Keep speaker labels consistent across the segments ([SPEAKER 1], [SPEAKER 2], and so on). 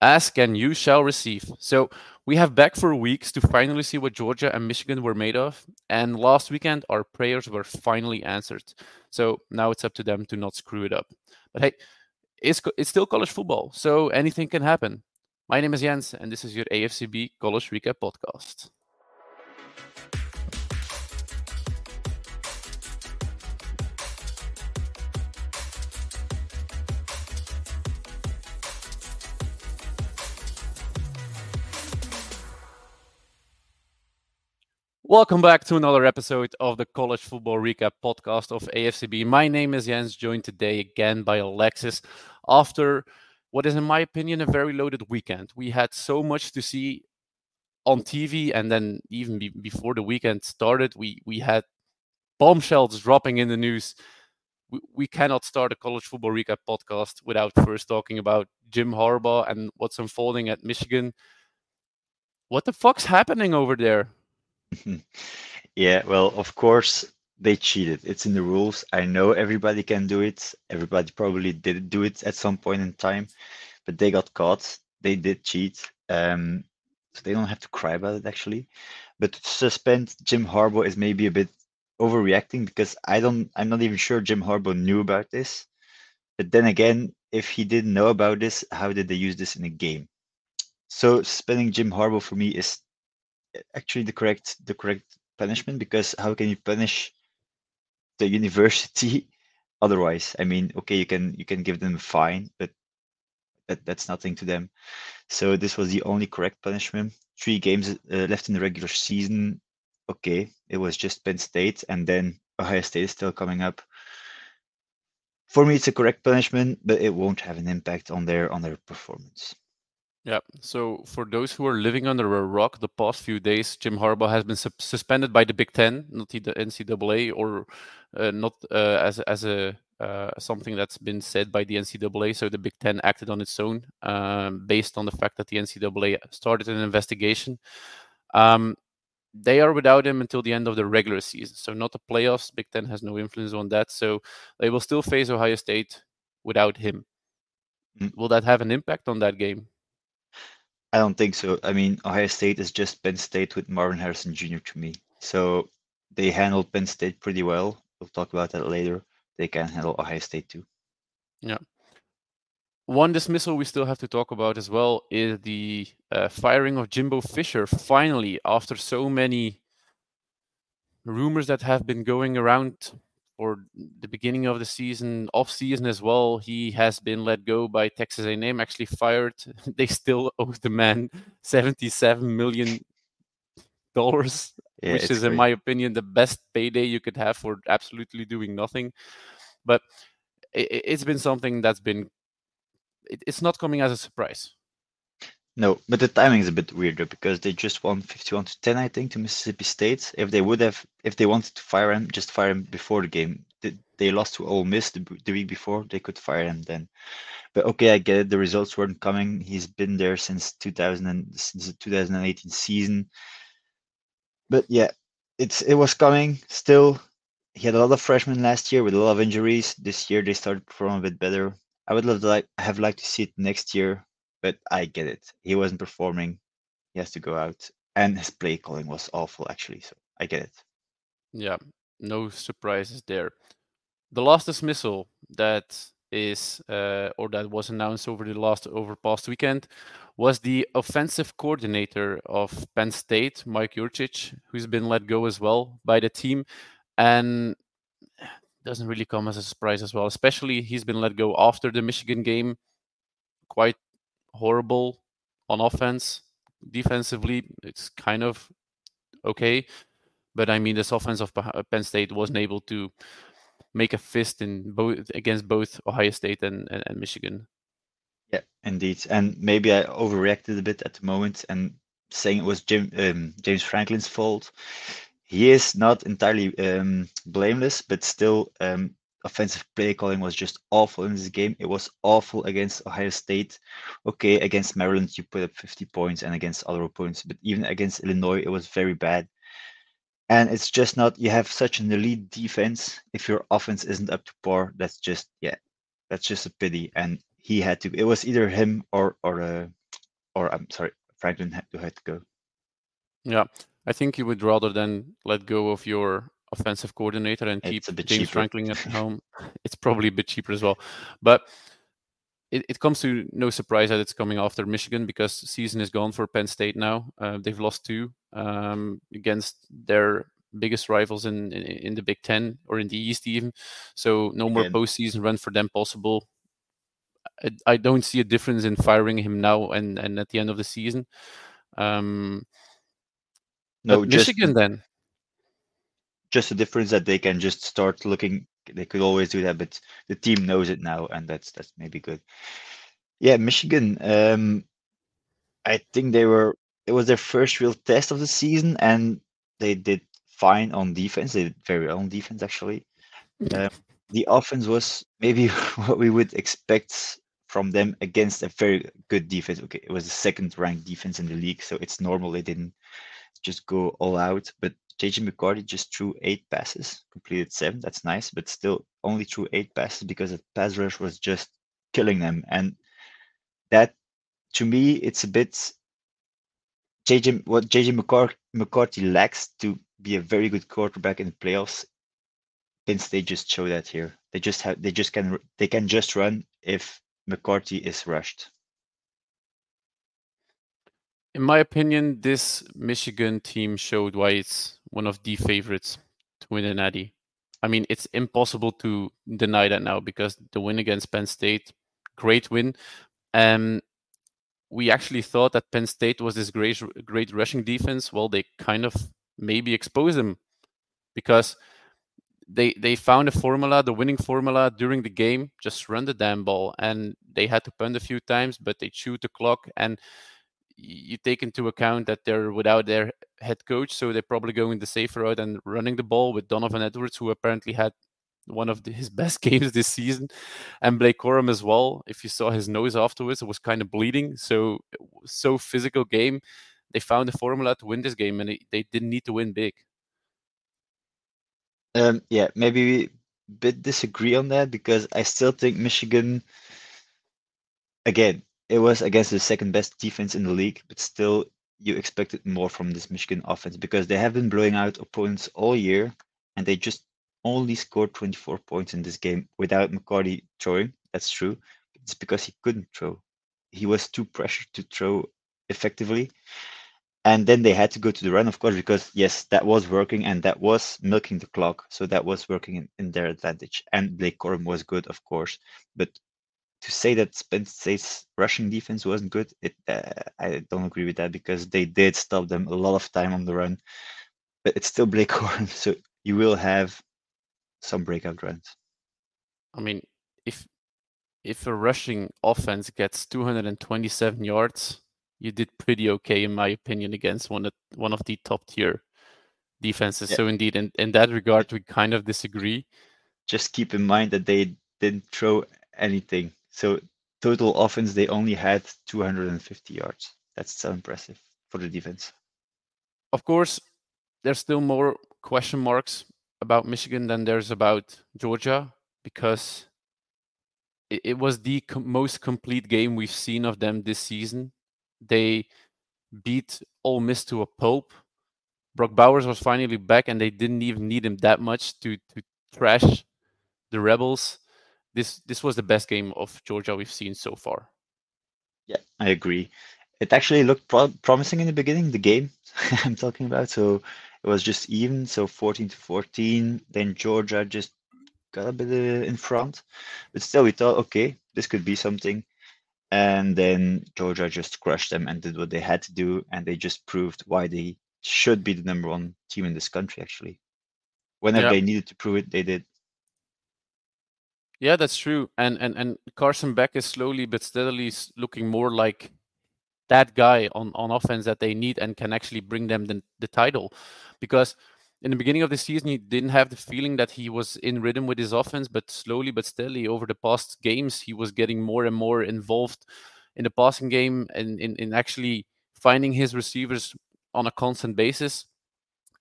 [SPEAKER 1] Ask and you shall receive. So we have back for weeks to finally see what Georgia and Michigan were made of. And last weekend, our prayers were finally answered. So now it's up to them to not screw it up. But hey, it's, it's still college football, so anything can happen. My name is Jens, and this is your AFCB College Recap Podcast. Welcome back to another episode of the College Football Recap podcast of AFCB. My name is Jens, joined today again by Alexis. After what is, in my opinion, a very loaded weekend, we had so much to see on TV, and then even be- before the weekend started, we we had bombshells dropping in the news. We, we cannot start a college football recap podcast without first talking about Jim Harbaugh and what's unfolding at Michigan. What the fuck's happening over there?
[SPEAKER 2] Yeah, well, of course they cheated. It's in the rules. I know everybody can do it. Everybody probably did do it at some point in time, but they got caught. They did cheat. Um, so they don't have to cry about it actually. But to suspend Jim Harbaugh is maybe a bit overreacting because I don't I'm not even sure Jim Harbaugh knew about this. But then again, if he didn't know about this, how did they use this in a game? So suspending Jim Harbaugh for me is actually the correct the correct punishment because how can you punish the university otherwise? I mean okay you can you can give them a fine but that, that's nothing to them. So this was the only correct punishment. Three games uh, left in the regular season. Okay it was just penn state and then ohio state is still coming up. For me it's a correct punishment but it won't have an impact on their on their performance
[SPEAKER 1] yeah. So for those who are living under a rock, the past few days, Jim Harbaugh has been su- suspended by the Big Ten, not the NCAA, or uh, not uh, as as a uh, something that's been said by the NCAA. So the Big Ten acted on its own, um, based on the fact that the NCAA started an investigation. Um, they are without him until the end of the regular season, so not the playoffs. Big Ten has no influence on that, so they will still face Ohio State without him. Mm. Will that have an impact on that game?
[SPEAKER 2] I don't think so. I mean, Ohio State is just Penn State with Marvin Harrison Jr. to me. So they handled Penn State pretty well. We'll talk about that later. They can handle Ohio State too.
[SPEAKER 1] Yeah. One dismissal we still have to talk about as well is the uh, firing of Jimbo Fisher. Finally, after so many rumors that have been going around for the beginning of the season, off season as well. He has been let go by Texas A&M, actually fired. They still owe the man seventy-seven million dollars, yeah, which is, great. in my opinion, the best payday you could have for absolutely doing nothing. But it, has been something that's been. It, it's not coming as a surprise.
[SPEAKER 2] No, but the timing is a bit weirder because they just won 51 to 10, I think, to Mississippi State. If they would have, if they wanted to fire him, just fire him before the game. They, they lost to Ole Miss the, the week before. They could fire him then. But okay, I get it. The results weren't coming. He's been there since 2000 and, since the 2018 season. But yeah, it's it was coming. Still, he had a lot of freshmen last year with a lot of injuries. This year they started performing a bit better. I would love to like have liked to see it next year but I get it. He wasn't performing. He has to go out, and his play calling was awful, actually. So I get it.
[SPEAKER 1] Yeah, no surprises there. The last dismissal that is uh, or that was announced over the last over past weekend was the offensive coordinator of Penn State, Mike Yurcich, who's been let go as well by the team, and doesn't really come as a surprise as well. Especially he's been let go after the Michigan game, quite horrible on offense. Defensively, it's kind of okay. But I mean, this offense of Penn State wasn't able to make a fist in both against both Ohio State and, and, and Michigan.
[SPEAKER 2] Yeah, indeed. And maybe I overreacted a bit at the moment and saying it was Jim, um, James Franklin's fault. He is not entirely um, blameless, but still, um, offensive play calling was just awful in this game. It was awful against Ohio State. Okay, against Maryland, you put up 50 points and against other opponents, but even against Illinois, it was very bad. And it's just not, you have such an elite defense. If your offense isn't up to par, that's just, yeah, that's just a pity. And he had to, it was either him or, or, uh, or I'm sorry, Franklin had to had to go.
[SPEAKER 1] Yeah, I think you would rather than let go of your offensive coordinator and keep James cheaper. Franklin at home. It's probably a bit cheaper as well, but it, it comes to no surprise that it's coming after Michigan because season is gone for Penn State now. Uh, they've lost two um, against their biggest rivals in, in, in the Big Ten or in the East even. So no more postseason run for them possible. I, I, don't see a difference in firing him now and, and at the end of the season. Um, no, just, Michigan then.
[SPEAKER 2] Just the difference that they can just start looking. They could always do that, but the team knows it now, and that's that's maybe good. Yeah, Michigan. Um, I think they were. It was their first real test of the season, and they did fine on defense. They did very well on defense, actually. Um, the offense was maybe what we would expect from them against a very good defense. Okay, it was the second ranked defense in the league, so it's normal they didn't just go all out. But JJ McCarthy just threw eight passes, completed seven. That's nice, but still only threw eight passes because the pass rush was just killing them. And that, to me, it's a bit JJ what JJ McCarthy lacks to be a very good quarterback in the playoffs. Penn State just show that here. They just have they just can they can just run if McCarthy is rushed.
[SPEAKER 1] In my opinion, this Michigan team showed why it's one of the favorites to win an Natty. I mean, it's impossible to deny that now because the win against Penn State, great win. Um, we actually thought that Penn State was this great, great rushing defense. Well, they kind of maybe expose them because they they found a formula, the winning formula during the game. Just run the damn ball, and they had to punt a few times, but they chewed the clock. And you take into account that they're without their head coach, so they're probably going the safer route and running the ball with Donovan Edwards, who apparently had one of the, his best games this season, and Blake Corum as well. If you saw his nose afterwards, it was kind of bleeding. So so physical game they found a formula to win this game, and they didn't need to win big.
[SPEAKER 2] Um, yeah, maybe we bit disagree on that because I still think Michigan. Again, it was against the second best defense in the league, but still, you expected more from this Michigan offense because they have been blowing out opponents all year, and they just only scored 24 points in this game without McCarthy throwing. That's true. It's because he couldn't throw. He was too pressured to throw effectively and then they had to go to the run, of course, because yes, that was working and that was milking the clock. So that was working in, in their advantage. And Blake Corum was good, of course. But to say that Penn State's rushing defense wasn't good, it, uh, I don't agree with that because they did stop them a lot of time on the run. But it's still Blake Corum, so you will have some breakout runs.
[SPEAKER 1] I mean, if if a rushing offense gets 227 yards you did pretty okay, in my opinion, against one of one of the top tier defenses. Yeah. So indeed, in, in that regard, we kind of disagree.
[SPEAKER 2] Just keep in mind that they didn't throw anything. So total offense, they only had 250 yards. That's so impressive for the defense.
[SPEAKER 1] Of course, there's still more question marks about Michigan than there's about Georgia because it, it was the com- most complete game we've seen of them this season they beat Ole Miss to a pulp. Brock Bowers was finally back, and they didn't even need him that much to to trash the Rebels. This this was the best game of Georgia we've seen so far.
[SPEAKER 2] Yeah, I agree. It actually looked pro- promising in the beginning. The game I'm talking about, so it was just even, so 14 to 14. Then Georgia just got a bit uh, in front, but still we thought, okay, this could be something. And then Georgia just crushed them and did what they had to do. And they just proved why they should be the number one team in this country, actually. Whenever yeah. they needed to prove it, they did.
[SPEAKER 1] Yeah, that's true. And, and and Carson Beck is slowly but steadily looking more like that guy on, on offense that they need and can actually bring them the, the title. Because in the beginning of the season, he didn't have the feeling that he was in rhythm with his offense, but slowly but steadily over the past games, he was getting more and more involved in the passing game and in, in actually finding his receivers on a constant basis.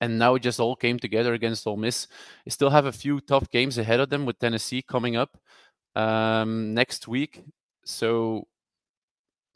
[SPEAKER 1] And now it just all came together against Ole Miss. They still have a few tough games ahead of them with Tennessee coming up um, next week. So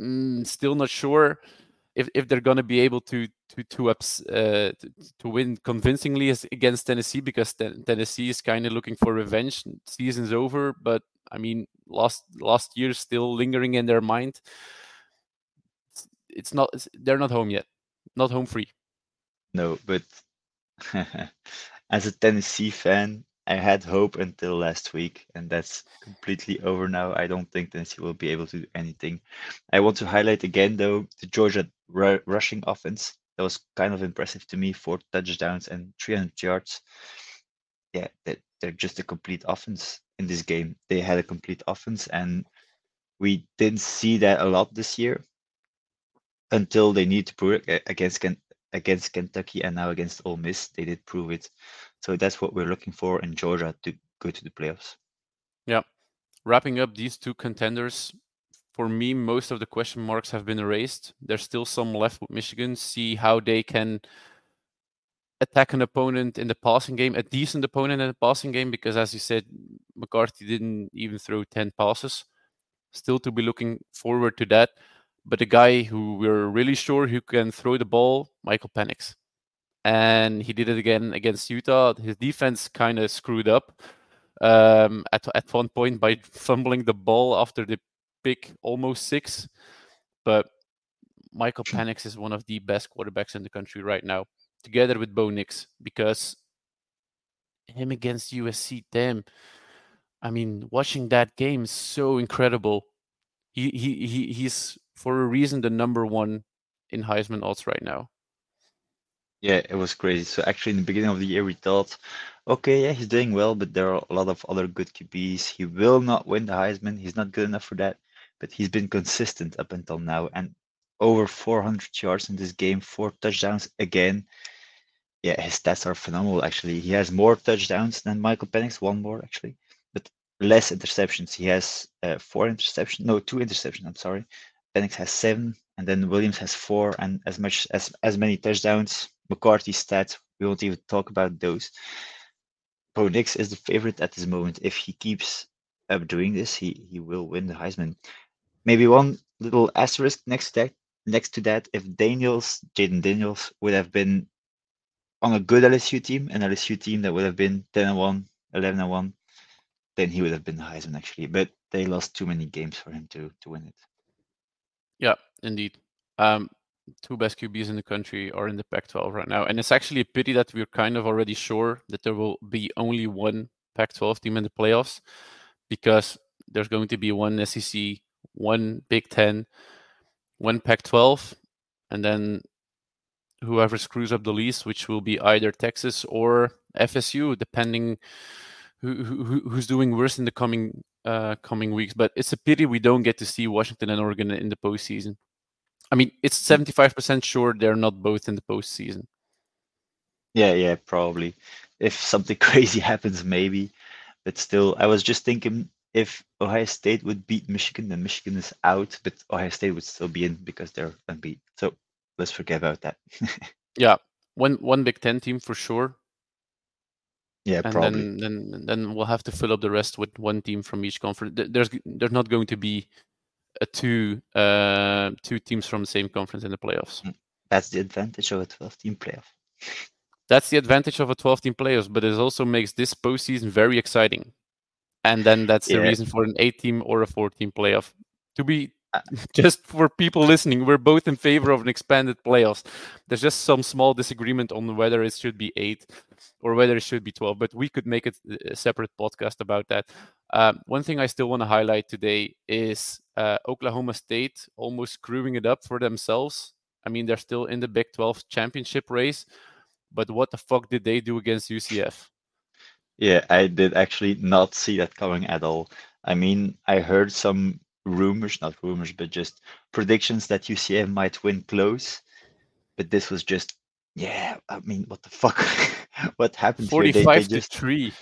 [SPEAKER 1] mm, still not sure if, if they're going to be able to to to, ups, uh, to, to win convincingly against Tennessee because Tennessee is kind of looking for revenge. Season's over, but I mean, last last year still lingering in their mind. It's, it's not. It's, they're not home yet. Not home free.
[SPEAKER 2] No, but as a Tennessee fan, I had hope until last week, and that's completely over now. I don't think Tennessee will be able to do anything. I want to highlight again, though, the Georgia r- rushing offense. That was kind of impressive to me. Four touchdowns and 300 yards. Yeah, they're, just a complete offense in this game. They had a complete offense, and we didn't see that a lot this year until they need to prove it against against Kentucky and now against Ole Miss. They did prove it. So that's what we're looking for in Georgia to go to the playoffs.
[SPEAKER 1] Yeah. Wrapping up these two contenders, for me, most of the question marks have been erased. There's still some left with Michigan. See how they can attack an opponent in the passing game, a decent opponent in the passing game, because as you said, McCarthy didn't even throw 10 passes. Still to be looking forward to that. But the guy who we're really sure who can throw the ball, Michael Penix and he did it again against Utah. His defense kind of screwed up um, at at one point by fumbling the ball after the pick almost six. But Michael Penix is one of the best quarterbacks in the country right now, together with Bo Nix, because him against USC, damn. I mean, watching that game is so incredible. He he he he's for a reason the number one in Heisman odds right now.
[SPEAKER 2] Yeah, it was crazy. So actually, in the beginning of the year, we thought, okay, yeah, he's doing well, but there are a lot of other good QBs. He will not win the Heisman. He's not good enough for that. But he's been consistent up until now, and over 400 yards in this game, four touchdowns again. Yeah, his stats are phenomenal. Actually, he has more touchdowns than Michael Penix, one more actually, but less interceptions. He has uh, four interceptions, no, two interceptions. I'm sorry. Penix has seven, and then Williams has four, and as much as as many touchdowns. McCarthy stats. We won't even talk about those. Bo Nix is the favorite at this moment. If he keeps up doing this, he, he will win the Heisman. Maybe one little asterisk next to that, next to that if Daniels, Jayden Daniels, would have been on a good LSU team, an LSU team that would have been 10 and 1, 11 and 1, then he would have been the Heisman actually. But they lost too many games for him to to win it.
[SPEAKER 1] Yeah, indeed. Um, two best QBs in the country are in the Pac-12 right now, and it's actually a pity that we're kind of already sure that there will be only one Pac-12 team in the playoffs, because there's going to be one SEC, one Big Ten, one Pac-12, and then whoever screws up the least, which will be either Texas or FSU, depending who, who who's doing worse in the coming uh, coming weeks. But it's a pity we don't get to see Washington and Oregon in the postseason. I mean, it's hmm. seventy-five percent sure they're not both in the postseason.
[SPEAKER 2] Yeah, yeah, probably. If something crazy happens, maybe. But still, I was just thinking if Ohio State would beat Michigan, then Michigan is out, but Ohio State would still be in because they're unbeaten. So let's forget about that.
[SPEAKER 1] yeah, one one Big Ten team for sure.
[SPEAKER 2] Yeah,
[SPEAKER 1] and
[SPEAKER 2] probably.
[SPEAKER 1] then then then we'll have to fill up the rest with one team from each conference. There's there's not going to be a two uh, two teams from the same conference in the playoffs. Mm,
[SPEAKER 2] that's the advantage of a 12 team playoff.
[SPEAKER 1] That's the advantage of a 12 team playoffs, but it also makes this postseason very exciting. And then that's yeah. the reason for an eight team or a four team playoff. To be uh, just for people listening, we're both in favor of an expanded playoffs. There's just some small disagreement on whether it should be eight or whether it should be 12, but we could make a separate podcast about that. Um, one thing I still want to highlight today is uh, Oklahoma State almost screwing it up for themselves. I mean, they're still in the Big 12 championship race, but what the fuck did they do against UCF?
[SPEAKER 2] Yeah, I did actually not see that coming at all. I mean, I heard some rumors, not rumors, but just predictions that UCF might win close. But this was just, yeah, I mean, what the fuck? what happened
[SPEAKER 1] 45
[SPEAKER 2] here?
[SPEAKER 1] They, they just, to 3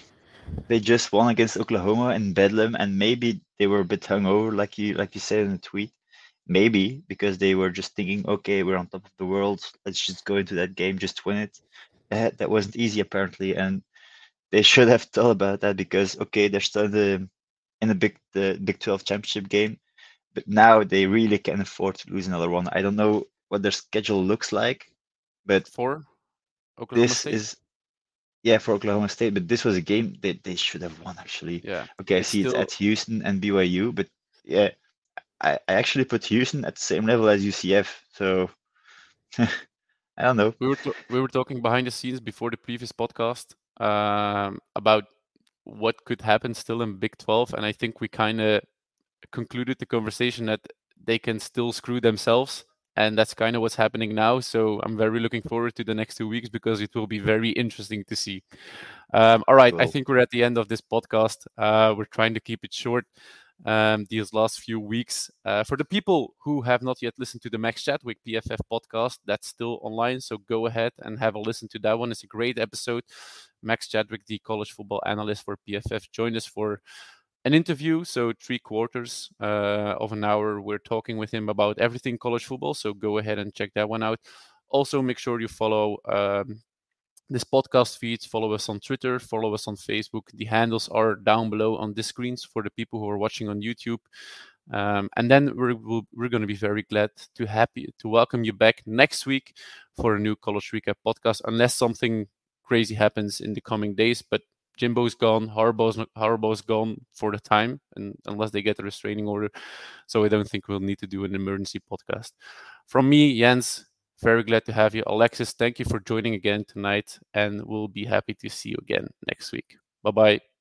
[SPEAKER 2] they just won against Oklahoma in Bedlam, and maybe they were a bit hungover, like you like you said in the tweet. Maybe because they were just thinking, okay, we're on top of the world. Let's just go into that game, just win it. Uh, that wasn't easy apparently, and they should have thought about that because okay, they're still in the in the big the Big Twelve championship game, but now they really can afford to lose another one. I don't know what their schedule looks like, but
[SPEAKER 1] for Oklahoma
[SPEAKER 2] this
[SPEAKER 1] State.
[SPEAKER 2] is yeah for Oklahoma State. But this was a game that they should have won actually.
[SPEAKER 1] yeah.
[SPEAKER 2] Okay, I see
[SPEAKER 1] still-
[SPEAKER 2] it's at Houston and BYU, but yeah, I, I actually put Houston at the same level as UCF. So I don't know.
[SPEAKER 1] We were we were talking behind the scenes before the previous podcast um, about what could happen still in Big 12, and I think we kind of concluded the conversation that they can still screw themselves, and that's kind of what's happening now. So I'm very looking forward to the next two weeks because it will be very interesting to see. Um, all right, I think we're at the end of this podcast. Uh, we're trying to keep it short um, these last few weeks. Uh, for the people who have not yet listened to the Max Chadwick PFF podcast, that's still online. So go ahead and have a listen to that one. It's a great episode. Max Chadwick, the college football analyst for PFF, joined us for an interview. So three quarters uh, of an hour. We're talking with him about everything college football. So go ahead and check that one out. Also, make sure you follow um, this podcast feeds. Follow us on Twitter. Follow us on Facebook. The handles are down below on the screens for the people who are watching on YouTube. Um, and then we're we're going to be very glad to happy to welcome you back next week for a new College Recap podcast, unless something crazy happens in the coming days. But Jimbo's gone, Harbaugh's Harbaugh's gone for the time, and unless they get a restraining order, so I don't think we'll need to do an emergency podcast. From me, Jens, very glad to have you. Alexis, thank you for joining again tonight, and we'll be happy to see you again next week. Bye bye.